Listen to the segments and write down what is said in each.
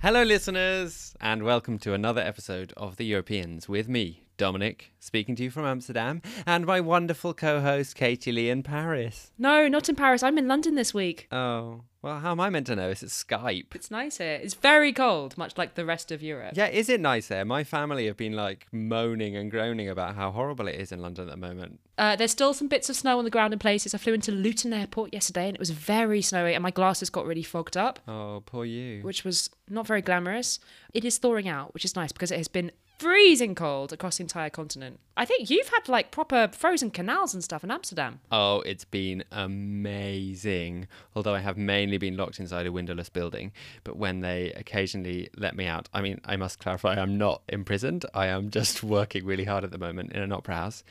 Hello, listeners, and welcome to another episode of The Europeans with me, Dominic, speaking to you from Amsterdam, and my wonderful co host, Katy Lee in Paris. No, not in Paris. I'm in London this week. Oh, well, how am I meant to know? It's Skype. It's nice here. It's very cold, much like the rest of Europe. Yeah, is it nice there? My family have been like moaning and groaning about how horrible it is in London at the moment. Uh, there's still some bits of snow on the ground in places. I flew into Luton Airport yesterday and it was very snowy and my glasses got really fogged up, Oh, poor you. which was not very glamorous. It is thawing out, which is nice because it has been freezing cold across the entire continent. I think you've had like proper frozen canals and stuff in Amsterdam. Oh, it's been amazing. Although I have mainly been locked inside a windowless building, but when they occasionally let me out, I mean, I must clarify, I'm not imprisoned. I am just working really hard at the moment in an opera house.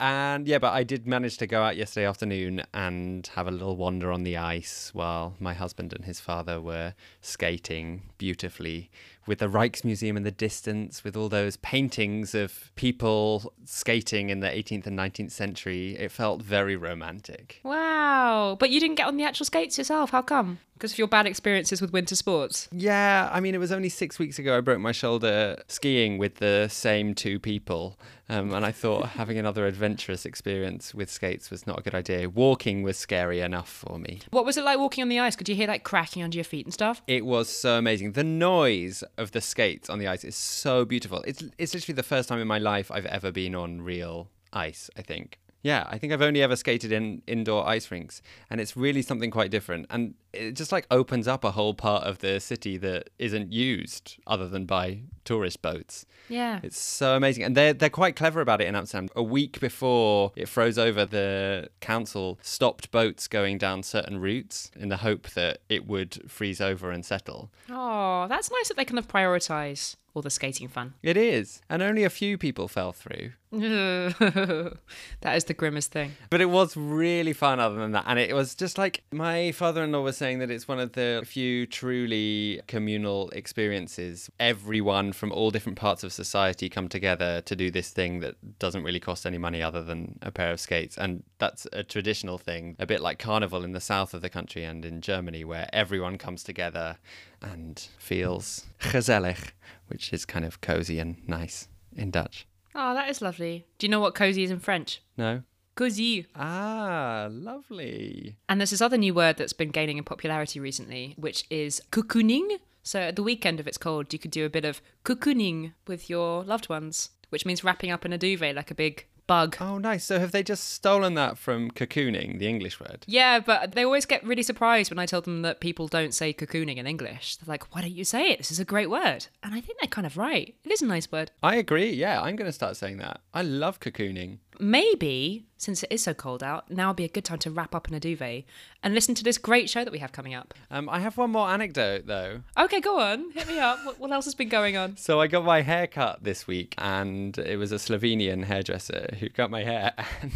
And yeah, but I did manage to go out yesterday afternoon and have a little wander on the ice while my husband and his father were skating beautifully with the Rijksmuseum in the distance, with all those paintings of people skating in the 18th and 19th century. It felt very romantic. Wow. But you didn't get on the actual skates yourself. How come? Because of your bad experiences with winter sports. Yeah, I mean, it was only six weeks ago I broke my shoulder skiing with the same two people. Um, and I thought having another adventurous experience with skates was not a good idea. Walking was scary enough for me. What was it like walking on the ice? Could you hear like cracking under your feet and stuff? It was so amazing. The noise of the skates on the ice is so beautiful. It's it's literally the first time in my life I've ever been on real ice, I think. Yeah, I think I've only ever skated in indoor ice rinks, and it's really something quite different. And it just like opens up a whole part of the city that isn't used other than by tourist boats. Yeah. It's so amazing. And they're, they're quite clever about it in Amsterdam. A week before it froze over, the council stopped boats going down certain routes in the hope that it would freeze over and settle. Oh, that's nice that they kind of prioritize all the skating fun. It is. And only a few people fell through. that is the grimmest thing. But it was really fun other than that. And it was just like my father in law was saying that it's one of the few truly communal experiences. Everyone from all different parts of society come together to do this thing that doesn't really cost any money other than a pair of skates. And that's a traditional thing, a bit like carnival in the south of the country and in Germany, where everyone comes together and feels gezellig, which is kind of cozy and nice in Dutch. Oh, that is lovely. Do you know what cozy is in French? No? Cosy. Ah, lovely. And there's this other new word that's been gaining in popularity recently, which is cocooning. So at the weekend, if it's cold, you could do a bit of cocooning with your loved ones, which means wrapping up in a duvet like a big bug. Oh, nice. So have they just stolen that from cocooning, the English word? Yeah, but they always get really surprised when I tell them that people don't say cocooning in English. They're like, why don't you say it? This is a great word. And I think they're kind of right. It is a nice word. I agree. Yeah, I'm going to start saying that. I love cocooning. Maybe, since it is so cold out, now would be a good time to wrap up in a duvet and listen to this great show that we have coming up. Um, I have one more anecdote though. Okay, go on. Hit me up. What, what else has been going on? So I got my hair cut this week, and it was a Slovenian hairdresser who cut my hair, and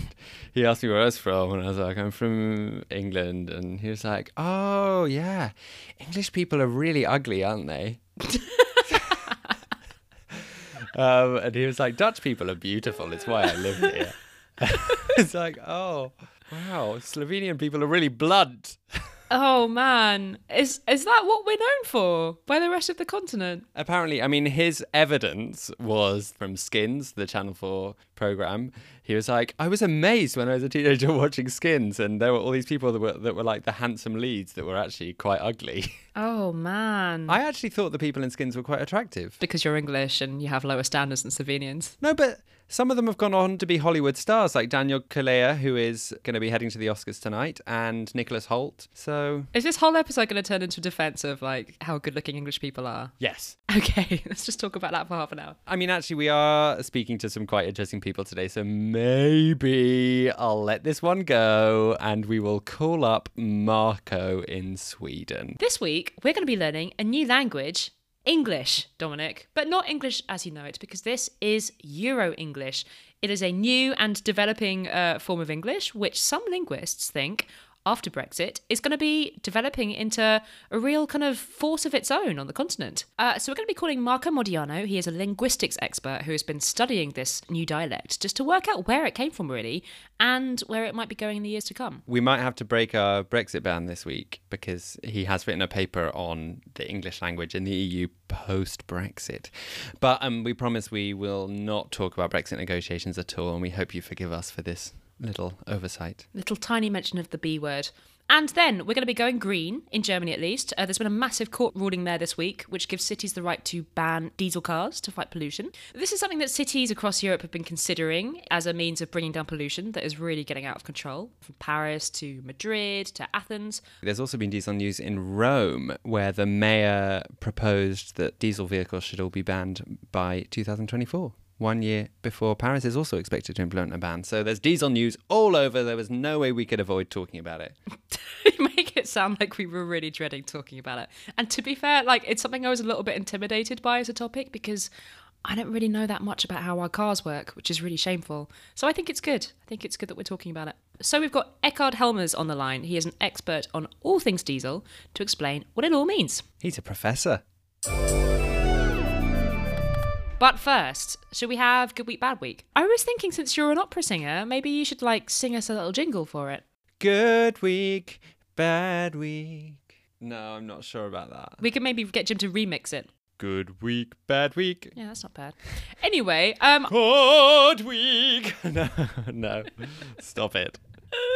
he asked me where I was from, and I was like, I'm from England, and he was like, Oh yeah, English people are really ugly, aren't they? um, and he was like, Dutch people are beautiful. It's why I live here. it's like, oh wow, Slovenian people are really blunt. Oh man, is is that what we're known for by the rest of the continent? Apparently, I mean, his evidence was from Skins, the Channel 4 program. He was like, I was amazed when I was a teenager watching Skins, and there were all these people that were, that were like the handsome leads that were actually quite ugly. Oh man, I actually thought the people in Skins were quite attractive. because you're English and you have lower standards than Slovenians. No, but some of them have gone on to be Hollywood stars, like Daniel Kaluuya, who is going to be heading to the Oscars tonight, and Nicholas Hoult. So, Is this whole episode going to turn into a defense of like how good-looking English people are? yes. Okay, let's just talk about that for half an hour. I mean, actually, we are speaking to some quite interesting people today, so maybe I'll let this one go and we will call up Marko in Sweden. This week we're going to be learning a new language. English, Dominic, but not English as you know it, because this is Euro English. It is a new and developing uh, form of English, which some linguists think after Brexit is going to be developing into a real kind of force of its own on the continent. Uh, so we're going to be calling Marko Modiano. He is a linguistics expert who has been studying this new dialect just to work out where it came from, really, and where it might be going in the years to come. We might have to break our Brexit ban this week because he has written a paper on the English language in the EU post Brexit. But um, we promise we will not talk about Brexit negotiations at all, and we hope you forgive us for this little oversight. Little tiny mention of the B word. And then we're going to be going green, in Germany at least. Uh, there's been a massive court ruling there this week, which gives cities the right to ban diesel cars to fight pollution. This is something that cities across Europe have been considering as a means of bringing down pollution that is really getting out of control, from Paris to Madrid to Athens. There's also been diesel news in Rome, where the mayor proposed that diesel vehicles should all be banned by 2024 one year before Paris is also expected to implement a ban. So there's diesel news all over. There was no way we could avoid talking about it. you make it sound like we were really dreading talking about it. And to be fair, like it's something I was a little bit intimidated by as a topic because I don't really know that much about how our cars work, which is really shameful. So I think it's good. I think it's good that we're talking about it. So we've got Eckard Helmers on the line. He is an expert on all things diesel to explain what it all means. He's a professor. But first, should we have Good Week, Bad Week? I was thinking since you're an opera singer, maybe you should like sing us a little jingle for it. Good week, bad week. No, I'm not sure about that. We could maybe get Jim to remix it. Good week, bad week. Yeah, that's not bad. Anyway, um Good week. No, no. Stop it.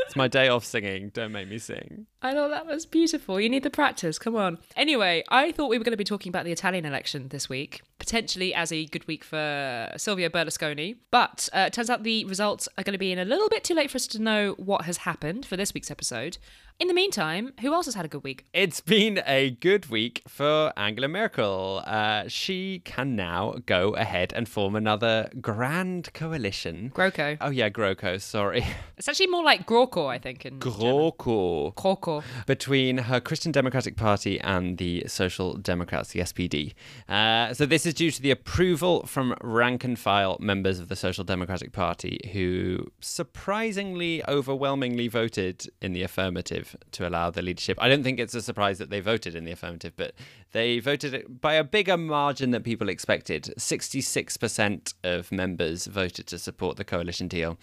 It's my day off singing. Don't make me sing. I thought that was beautiful. You need the practice. Come on. Anyway, I thought we were going to be talking about the Italian election this week, potentially as a good week for Silvio Berlusconi. But uh, it turns out the results are going to be in a little bit too late for us to know what has happened for this week's episode. In the meantime, who else has had a good week? It's been a good week for Angela Merkel. Uh, she can now go ahead and form another grand coalition. GroKo. Oh, yeah, GroKo, sorry. It's actually more like GroKo, I think. In. GroKo. GroKo. between her Christian Democratic Party and the Social Democrats, the SPD. Uh, so this is due to the approval from rank and file members of the Social Democratic Party who surprisingly overwhelmingly voted in the affirmative to allow the leadership. I don't think it's a surprise that they voted in the affirmative, but they voted by a bigger margin than people expected. 66% of members voted to support the coalition deal.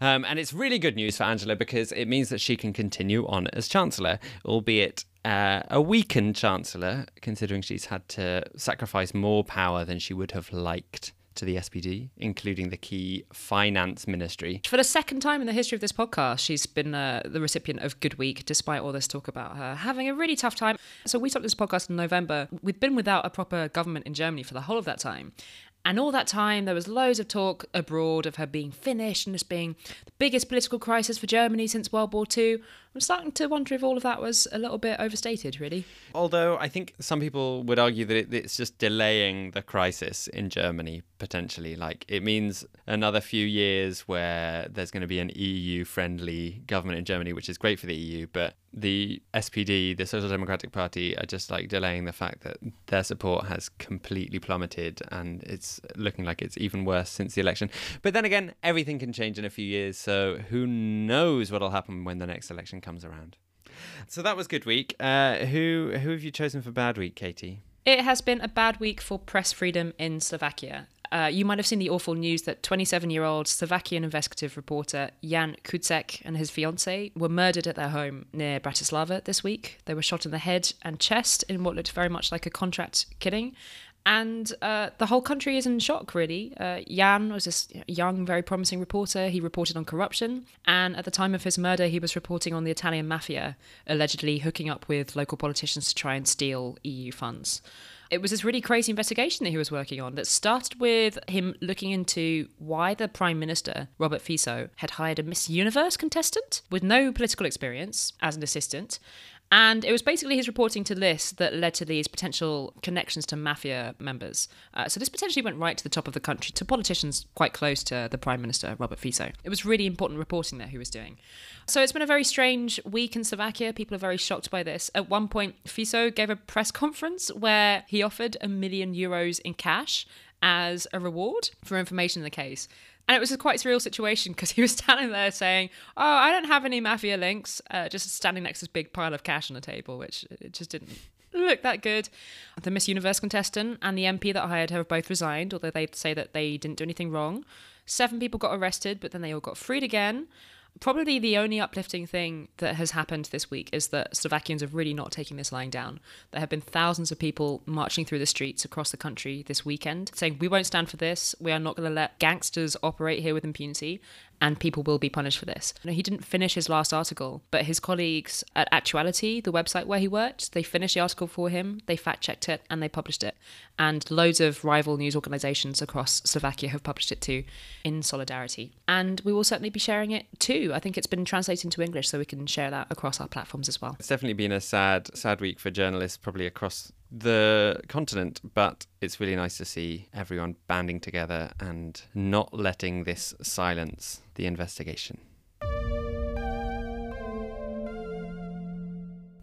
Um, and it's really good news for Angela because it means that she can continue on as Chancellor, albeit uh, a weakened Chancellor, considering she's had to sacrifice more power than she would have liked to the SPD, including the key finance ministry. For the second time in the history of this podcast, she's been uh, the recipient of Good Week, despite all this talk about her having a really tough time. So, we started this podcast in November. We've been without a proper government in Germany for the whole of that time. And all that time, there was loads of talk abroad of her being finished and this being the biggest political crisis for Germany since World War II. I'm starting to wonder if all of that was a little bit overstated, really. Although I think some people would argue that it, it's just delaying the crisis in Germany potentially. Like it means another few years where there's going to be an EU friendly government in Germany, which is great for the EU. But the SPD, the Social Democratic Party, are just like delaying the fact that their support has completely plummeted and it's looking like it's even worse since the election. But then again, everything can change in a few years. So who knows what'll happen when the next election comes around. So that was good week. Uh, who who have you chosen for bad week, Katy? It has been a bad week for press freedom in Slovakia. Uh, you might have seen the awful news that 27 year old Slovakian investigative reporter Jan Kuciak and his fiancee were murdered at their home near Bratislava this week. They were shot in the head and chest in what looked very much like a contract killing. And uh, the whole country is in shock, really. Uh, Jan was this young, very promising reporter. He reported on corruption. And at the time of his murder, he was reporting on the Italian mafia, allegedly hooking up with local politicians to try and steal EU funds. It was this really crazy investigation that he was working on that started with him looking into why the Prime Minister, Robert Fico, had hired a Miss Universe contestant with no political experience as an assistant. And it was basically his reporting to this that led to these potential connections to mafia members. Uh, so this potentially went right to the top of the country, to politicians quite close to the Prime Minister, Robert Fico. It was really important reporting that he was doing. So it's been a very strange week in Slovakia. People are very shocked by this. At one point, Fico gave a press conference where he offered a million euros in cash as a reward for information in the case. And it was a quite surreal situation because he was standing there saying, "Oh, I don't have any mafia links," uh, just standing next to this big pile of cash on the table, which it just didn't look that good. The Miss Universe contestant and the MP that hired her have both resigned, although they say that they didn't do anything wrong. Seven people got arrested, but then they all got freed again. Probably the only uplifting thing that has happened this week is that Slovakians are really not taking this lying down. There have been thousands of people marching through the streets across the country this weekend saying, We won't stand for this. We are not going to let gangsters operate here with impunity and people will be punished for this. You know, he didn't finish his last article, but his colleagues at Aktuality, the website where he worked, they finished the article for him, they fact checked it, and they published it. And loads of rival news organisations across Slovakia have published it too in solidarity. And we will certainly be sharing it too. I think it's been translated into English, so we can share that across our platforms as well. It's definitely been a sad, sad week for journalists, probably across the continent, but it's really nice to see everyone banding together and not letting this silence the investigation.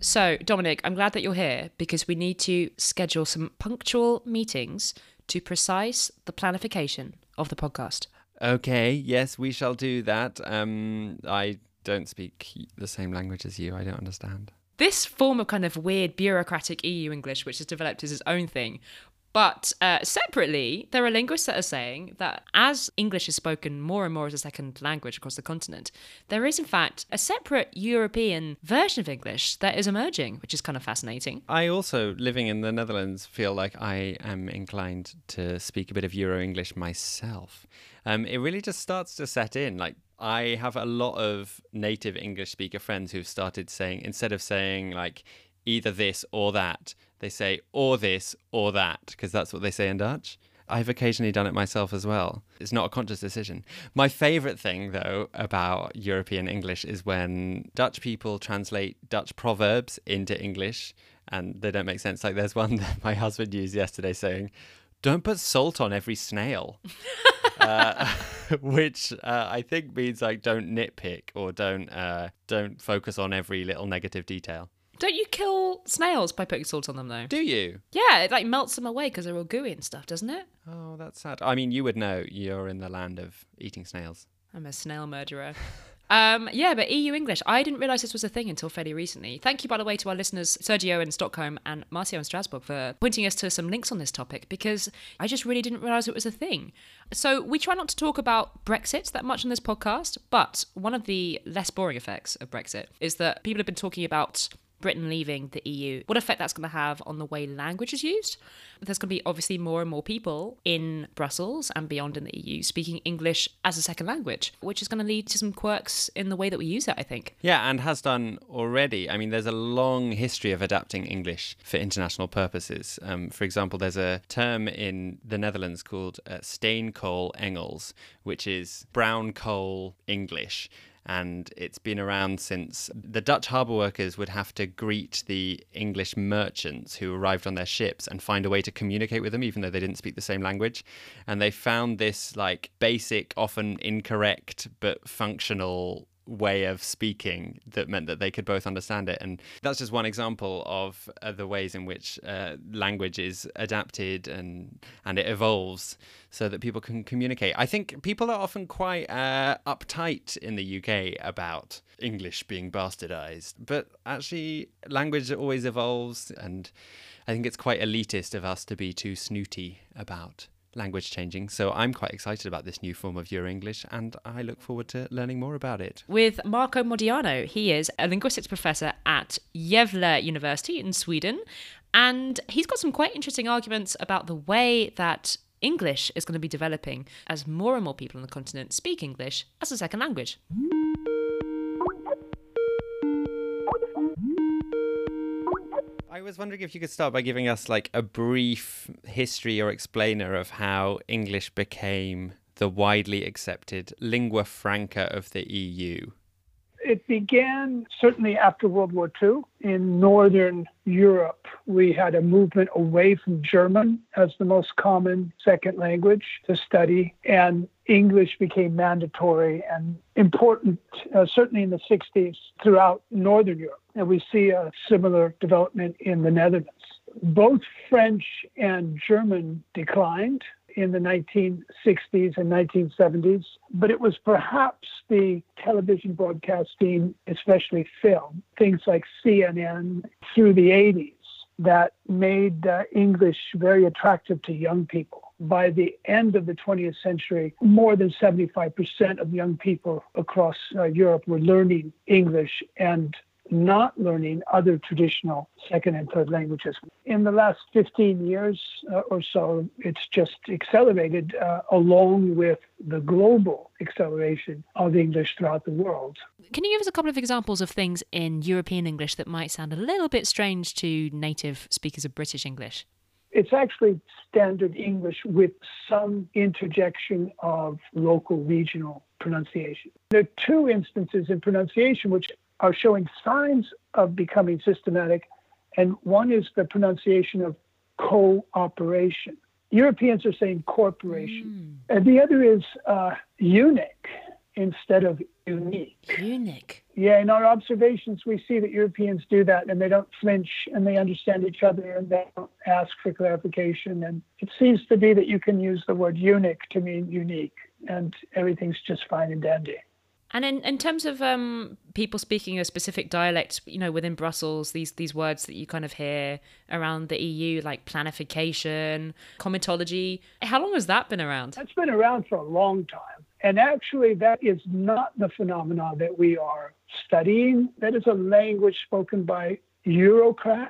So, Dominic, I'm glad that you're here because we need to schedule some punctual meetings to precise the planification of the podcast. Okay, yes, we shall do that. Um, I don't speak the same language as you. I don't understand this form of kind of weird bureaucratic EU English, which has developed as its own thing. But uh, separately, there are linguists that are saying that as English is spoken more and more as a second language across the continent, there is in fact a separate European version of English that is emerging, which is kind of fascinating. I also, living in the Netherlands, feel like I am inclined to speak a bit of Euro English myself. Um, it really just starts to set in. Like I have a lot of native English speaker friends who've started saying, instead of saying like either this or that, they say or this or that, because that's what they say in Dutch. I've occasionally done it myself as well. It's not a conscious decision. My favorite thing, though, about European English is when Dutch people translate Dutch proverbs into English and they don't make sense. Like there's one that my husband used yesterday saying, Don't put salt on every snail. uh, which uh, I think means like don't nitpick or don't uh, don't focus on every little negative detail. Don't you kill snails by putting salt on them though? Do you? Yeah, it like melts them away because they're all gooey and stuff, doesn't it? Oh, that's sad. I mean, you would know. You're in the land of eating snails. I'm a snail murderer. Um, yeah, but EU English, I didn't realise this was a thing until fairly recently. Thank you, by the way, to our listeners, Sergio in Stockholm and Marcio in Strasbourg, for pointing us to some links on this topic because I just really didn't realise it was a thing. So, we try not to talk about Brexit that much on this podcast, but one of the less boring effects of Brexit is that people have been talking about Britain leaving the EU, what effect that's going to have on the way language is used. There's going to be obviously more and more people in Brussels and beyond in the EU speaking English as a second language, which is going to lead to some quirks in the way that we use it, I think. Yeah, and has done already. I mean, there's a long history of adapting English for international purposes. Um, for example, there's a term in the Netherlands called uh, steenkool Engels, which is brown coal English and it's been around since the Dutch harbour workers would have to greet the English merchants who arrived on their ships and find a way to communicate with them, even though they didn't speak the same language. And they found this like basic, often incorrect but functional way of speaking that meant that they could both understand it. And that's just one example of uh, the ways in which uh, language is adapted and and it evolves so that people can communicate. I think people are often quite uh, uptight in the UK about English being bastardized, but actually language always evolves and I think it's quite elitist of us to be too snooty about language changing. So I'm quite excited about this new form of Euro English and I look forward to learning more about it. With Marko Modiano, he is a linguistics professor at Gävle University in Sweden. And he's got some quite interesting arguments about the way that English is going to be developing as more and more people on the continent speak English as a second language. I was wondering if you could start by giving us like a brief history or explainer of how English became the widely accepted lingua franca of the EU. It began certainly after World War II in Northern Europe. We had a movement away from German as the most common second language to study, and English became mandatory and important, uh, certainly in the 60s throughout Northern Europe. And we see a similar development in the Netherlands. Both French and German declined in the 1960s and 1970s, but it was perhaps the television broadcasting, especially film, things like CNN through the 80s that made uh, English very attractive to young people. By the end of the 20th century, more than 75% of young people across uh, Europe were learning English and not learning other traditional second and third languages. In the last 15 years uh, or so, it's just accelerated uh, along with the global acceleration of English throughout the world. Can you give us a couple of examples of things in European English that might sound a little bit strange to native speakers of British English? It's actually standard English with some interjection of local regional pronunciation. There are two instances in pronunciation which are showing signs of becoming systematic, and one is the pronunciation of cooperation. Europeans are saying corporation, mm. and the other is uh, eunuch instead of unique. Eunuch. Yeah, in our observations, we see that Europeans do that and they don't flinch and they understand each other and they don't ask for clarification. And it seems to be that you can use the word eunuch to mean unique and everything's just fine and dandy. And in, in terms of um, people speaking a specific dialect, you know, within Brussels, these these words that you kind of hear around the EU, like planification, comitology, how long has that been around? That's been around for a long time. And actually, that is not the phenomenon that we are studying. That is a language spoken by Eurocrats.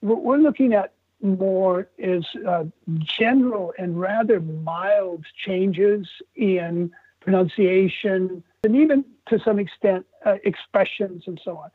What we're looking at more is uh, general and rather mild changes in pronunciation, and even to some extent uh, expressions and so on.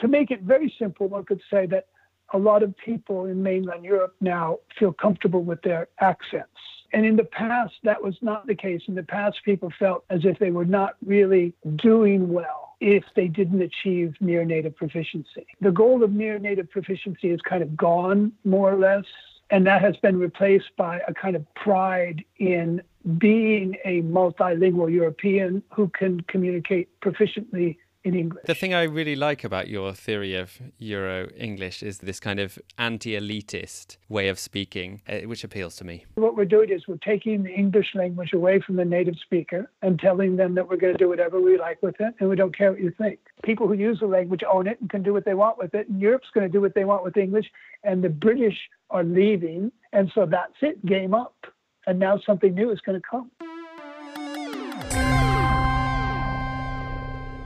To make it very simple, one could say that a lot of people in mainland Europe now feel comfortable with their accents. And in the past, that was not the case. In the past, people felt as if they were not really doing well if they didn't achieve near native proficiency. The goal of near native proficiency is kind of gone, more or less. And that has been replaced by a kind of pride in being a multilingual European who can communicate proficiently in English. The thing I really like about your theory of Euro English is this kind of anti elitist way of speaking, uh, which appeals to me. What we're doing is we're taking the English language away from the native speaker and telling them that we're going to do whatever we like with it and we don't care what you think. People who use the language own it and can do what they want with it. And Europe's going to do what they want with English. And the British are leaving. And so that's it, game up and now something new is going to come.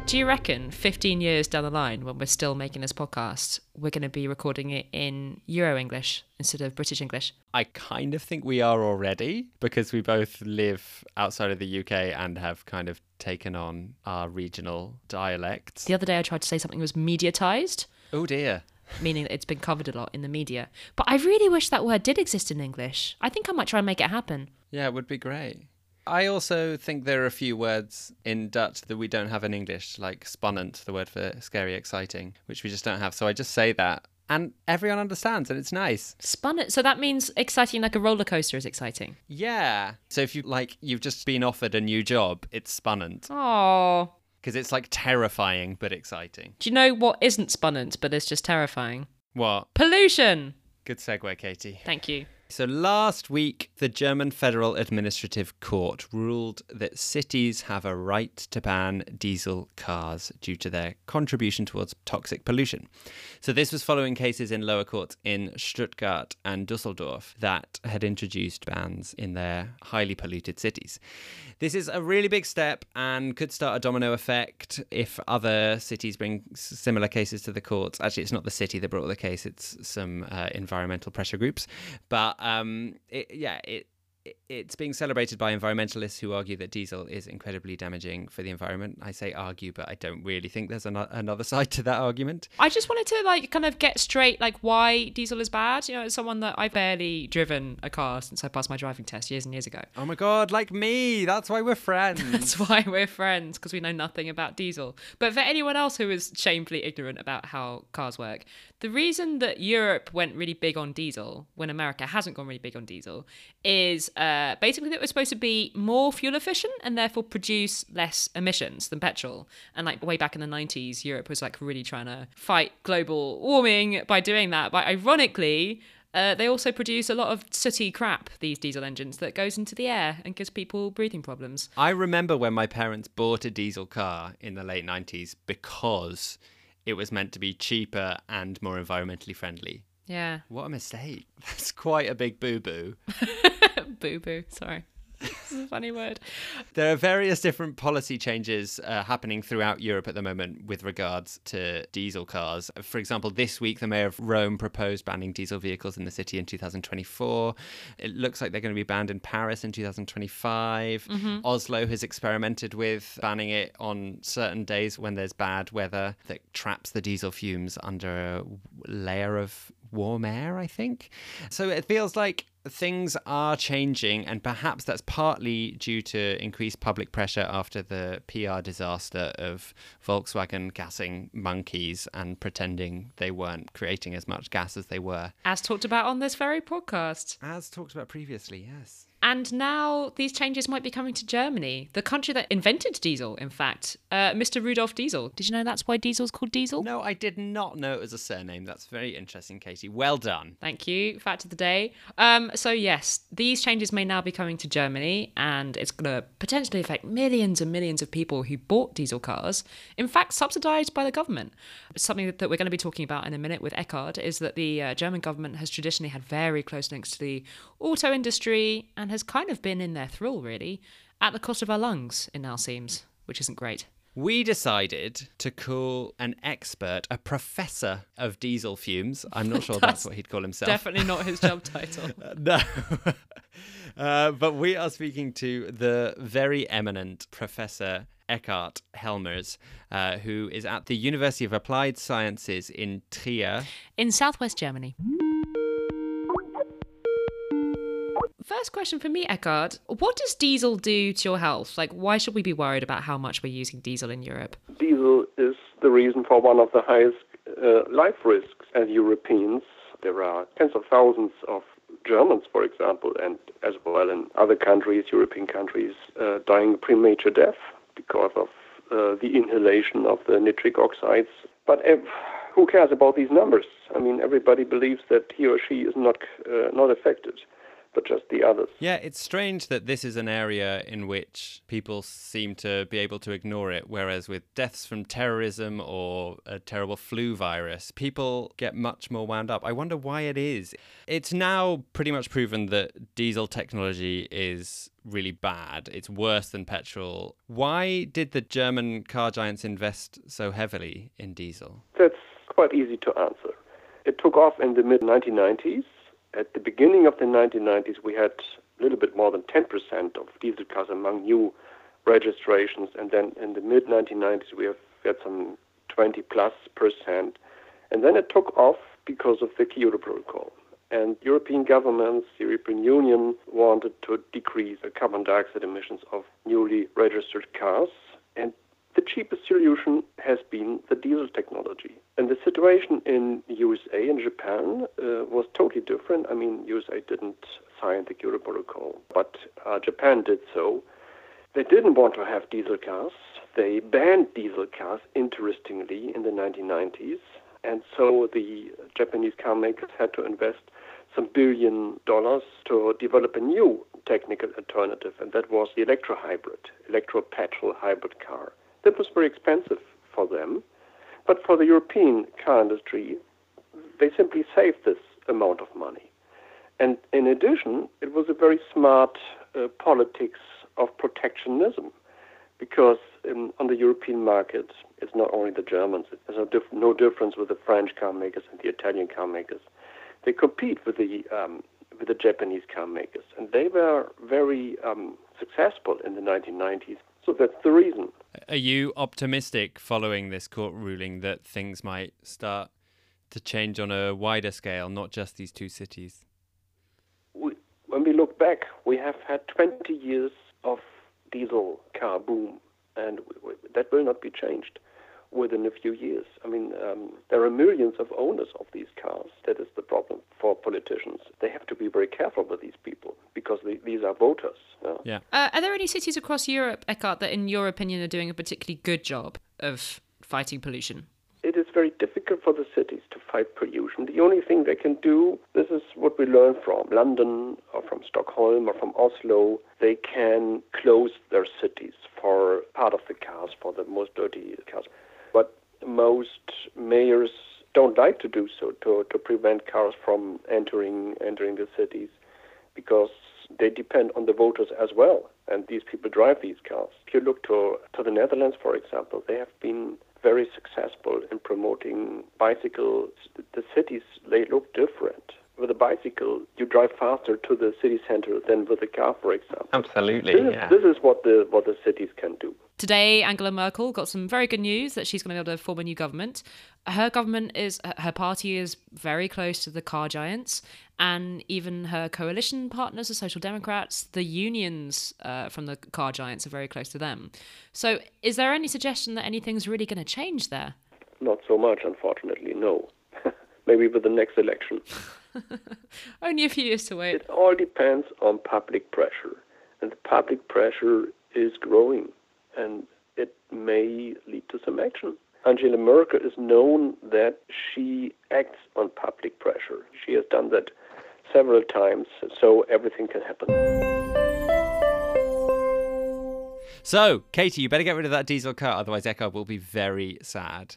Do you reckon 15 years down the line, when we're still making this podcast, we're going to be recording it in Euro English instead of British English? I kind of think we are already because we both live outside of the UK and have kind of taken on our regional dialects. The other day I tried to say something was mediatized. Oh dear meaning that it's been covered a lot in the media. But I really wish that word did exist in English. I think I might try and make it happen. Yeah, it would be great. I also think there are a few words in Dutch that we don't have in English, like spannend, the word for scary, exciting, which we just don't have. So I just say that and everyone understands and it's nice. Spannend. So that means exciting like a roller coaster is exciting. Yeah. So if you like you've just been offered a new job, it's spannend. Oh because it's like terrifying but exciting. Do you know what isn't spannend but is just terrifying? What? Pollution. Good segue, Katy. Thank you. So last week, the German Federal Administrative Court ruled that cities have a right to ban diesel cars due to their contribution towards toxic pollution. So this was following cases in lower courts in Stuttgart and Dusseldorf that had introduced bans in their highly polluted cities. This is a really big step and could start a domino effect if other cities bring similar cases to the courts. Actually, it's not the city that brought the case, it's some uh, environmental pressure groups. But um, it, yeah, it it's being celebrated by environmentalists who argue that diesel is incredibly damaging for the environment. I say argue, but I don't really think there's an- another side to that argument. I just wanted to like kind of get straight like why diesel is bad. You know, as someone that I've barely driven a car since I passed my driving test years and years ago. Oh my god, like me. That's why we're friends. That's why we're friends because we know nothing about diesel. But for anyone else who is shamefully ignorant about how cars work, the reason that Europe went really big on diesel when America hasn't gone really big on diesel is uh, basically that it was supposed to be more fuel efficient and therefore produce less emissions than petrol. And like way back in the 90s, Europe was like really trying to fight global warming by doing that. But ironically, Uh, they also produce a lot of sooty crap, these diesel engines, that goes into the air and gives people breathing problems. I remember when my parents bought a diesel car in the late 90s because it was meant to be cheaper and more environmentally friendly. Yeah. What a mistake. That's quite a big boo boo. boo boo. Sorry. This is a funny word. There are various different policy changes uh, happening throughout Europe at the moment with regards to diesel cars. For example, this week the mayor of Rome proposed banning diesel vehicles in the city in 2024. It looks like they're going to be banned in Paris in 2025. Mm-hmm. Oslo has experimented with banning it on certain days when there's bad weather that traps the diesel fumes under a layer of warm air, I think. So it feels like things are changing, and perhaps that's partly due to increased public pressure after the PR disaster of Volkswagen gassing monkeys and pretending they weren't creating as much gas as they were. As talked about on this very podcast. As talked about previously, yes. And now these changes might be coming to Germany, the country that invented diesel, in fact. Uh, Mr. Rudolf Diesel. Did you know that's why diesel's called diesel? No, I did not know it was a surname. That's very interesting, Katy. Well done. Thank you. Fact of the day. Um, so, yes, these changes may now be coming to Germany, and it's going to potentially affect millions and millions of people who bought diesel cars, in fact, subsidised by the government. Something that we're going to be talking about in a minute with Eckard is that the uh, German government has traditionally had very close links to the auto industry and has kind of been in their thrill, really, at the cost of our lungs, it now seems, which isn't great. We decided to call an expert, a professor of diesel fumes. I'm not sure that's, That's what he'd call himself. Definitely not his job title. no. uh, but we are speaking to the very eminent Professor Eckard Helmers, uh, who is at the University of Applied Sciences in Trier. In southwest Germany. First question for me, Eckard. What does diesel do to your health? Like, why should we be worried about how much we're using diesel in Europe? Diesel is the reason for one of the highest uh, life risks as Europeans. There are tens of thousands of Germans, for example, and as well in other countries, European countries, uh, dying premature death because of uh, the inhalation of the nitric oxides. But if, who cares about these numbers? I mean, everybody believes that he or she is not uh, not affected but just the others. Yeah, it's strange that this is an area in which people seem to be able to ignore it, whereas with deaths from terrorism or a terrible flu virus, people get much more wound up. I wonder why it is. It's now pretty much proven that diesel technology is really bad. It's worse than petrol. Why did the German car giants invest so heavily in diesel? That's quite easy to answer. It took off in the mid 1990s at the beginning of the 1990s, we had a little bit more than 10% of diesel cars among new registrations, and then in the mid 1990s, we have had some 20 plus percent. And then it took off because of the Kyoto Protocol. And European governments, the European Union wanted to decrease the carbon dioxide emissions of newly registered cars. And the cheapest solution has been the diesel technology. And the situation in USA and Japan uh, was totally different. I mean, USA didn't sign the Kyoto Protocol, but uh, Japan did so. They didn't want to have diesel cars. They banned diesel cars, interestingly, in the 1990s. And so the Japanese car makers had to invest some billion dollars to develop a new technical alternative, and that was the electro hybrid, electro petrol hybrid car. That was very expensive for them. But for the European car industry, they simply saved this amount of money. And in addition, it was a very smart uh, politics of protectionism because um, on the European market, it's not only the Germans, there's no, diff- no, difference with the French car makers and the Italian car makers. They compete with the, um, with the Japanese car makers, and they were very um, successful in the 1990s. So that's the reason. Are you optimistic following this court ruling that things might start to change on a wider scale, not just these two cities? We, when we look back, we have had 20 years of diesel car boom, and that will not be changed within a few years. I mean, um, there are millions of owners of these cars. That is the problem for politicians. They have to be very careful with these people because they, these are voters. Yeah. yeah. Uh, are there any cities across Europe, Eckard, that in your opinion are doing a particularly good job of fighting pollution? It is very very difficult for the cities to fight pollution. The only thing they can do, this is what we learn from London or from Stockholm or from Oslo, they can close their cities for part of the cars, for the most dirty cars. Most mayors don't like to do so to, to prevent cars from entering entering the cities because they depend on the voters as well and these people drive these cars. If you look to to the Netherlands for example, they have been very successful in promoting bicycles. The cities they look different. With a bicycle, you drive faster to the city center than with a car, for example. Absolutely, This is, yeah. this is what the what the cities can do. Today, Angela Merkel got some very good news that she's going to be able to form a new government. Her government is, her party is very close to the car giants, and even her coalition partners, the Social Democrats, the unions uh, from the car giants are very close to them. So, is there any suggestion that anything's really going to change there? Not so much, unfortunately. No. Maybe with the next election. Only a few years to wait. It all depends on public pressure, and the public pressure is growing, and it may lead to some action. Angela Merkel is known that she acts on public pressure. She has done that several times, so everything can happen. So, Katy, you better get rid of that diesel car, otherwise Eckard will be very sad.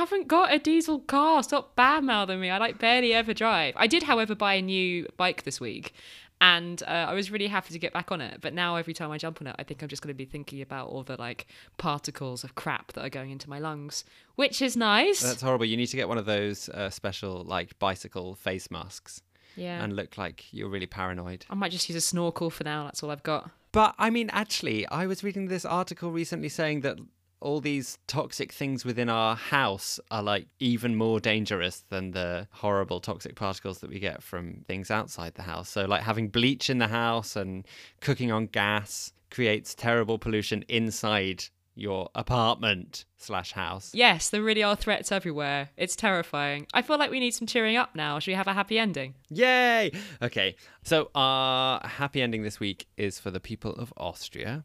I haven't got a diesel car. Stop bad mouthing me. I like barely ever drive. I did, however, buy a new bike this week, and uh, I was really happy to get back on it. But now every time I jump on it, I think I'm just going to be thinking about all the like particles of crap that are going into my lungs, which is nice. That's horrible. You need to get one of those uh, special, like, bicycle face masks yeah. and look like you're really paranoid. I might just use a snorkel for now. That's all I've got. But I mean, actually, I was reading this article recently saying that all these toxic things within our house are like even more dangerous than the horrible toxic particles that we get from things outside the house. So, like having bleach in the house and cooking on gas creates terrible pollution inside your apartment slash house. Yes, there really are threats everywhere. It's terrifying. I feel like we need some cheering up now. Should we have a happy ending? Yay! Okay, so our happy ending this week is for the people of Austria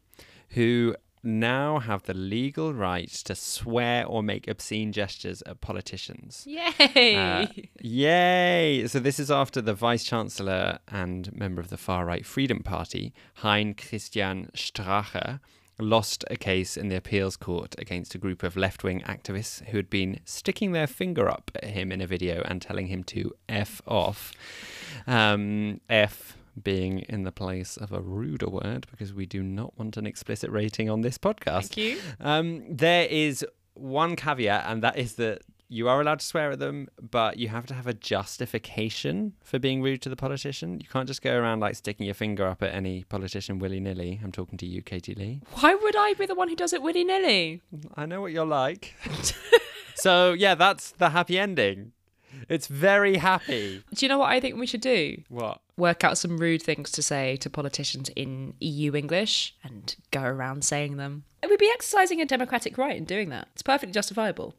who now have the legal right to swear or make obscene gestures at politicians. Yay! Uh, yay! So this is after the Vice Chancellor and member of the far right Freedom Party, Heinz-Christian Strache, lost a case in the appeals court against a group of left wing activists who had been sticking their finger up at him in a video and telling him to F off. Um, F being in the place of a ruder word because we do not want an explicit rating on this podcast. Thank you. Um, there is one caveat, and that is that you are allowed to swear at them, but you have to have a justification for being rude to the politician. You can't just go around like sticking your finger up at any politician willy nilly. I'm talking to you, Katy Lee. Why would I be the one who does it willy nilly? I know what you're like. so, yeah, that's the happy ending. It's very happy. Do you know what I think we should do? What? Work out some rude things to say to politicians in EU English and go around saying them. And we'd be exercising a democratic right in doing that. It's perfectly justifiable.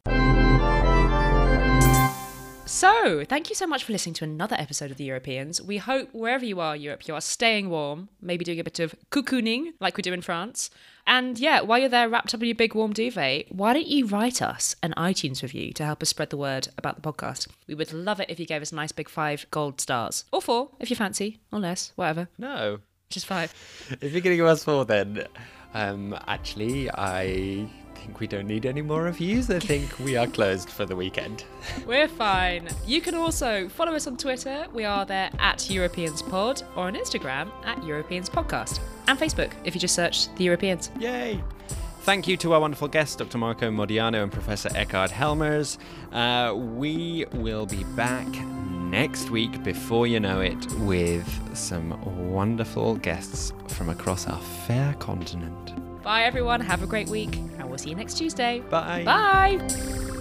So, thank you so much for listening to another episode of The Europeans. We hope wherever you are, Europe, you are staying warm, maybe doing a bit of cocooning like we do in France. And yeah, while you're there wrapped up in your big warm duvet, why don't you write us an iTunes review to help us spread the word about the podcast? We would love it if you gave us a nice big five gold stars. Or four, if you fancy, or less, whatever. No. Just five. If you're going to give us four, then um, actually, I think we don't need any more reviews. I think we are closed for the weekend. We're fine. You can also follow us on Twitter. We are there at Europeans Pod or on Instagram at Europeans Podcast. And Facebook if you just search The Europeans. Yay! Thank you to our wonderful guests, Dr. Marko Modiano and Professor Eckard Helmers. Uh, we will be back next week, before you know it, with some wonderful guests from across our fair continent. Bye, everyone. Have a great week. And we'll see you next Tuesday. Bye. Bye.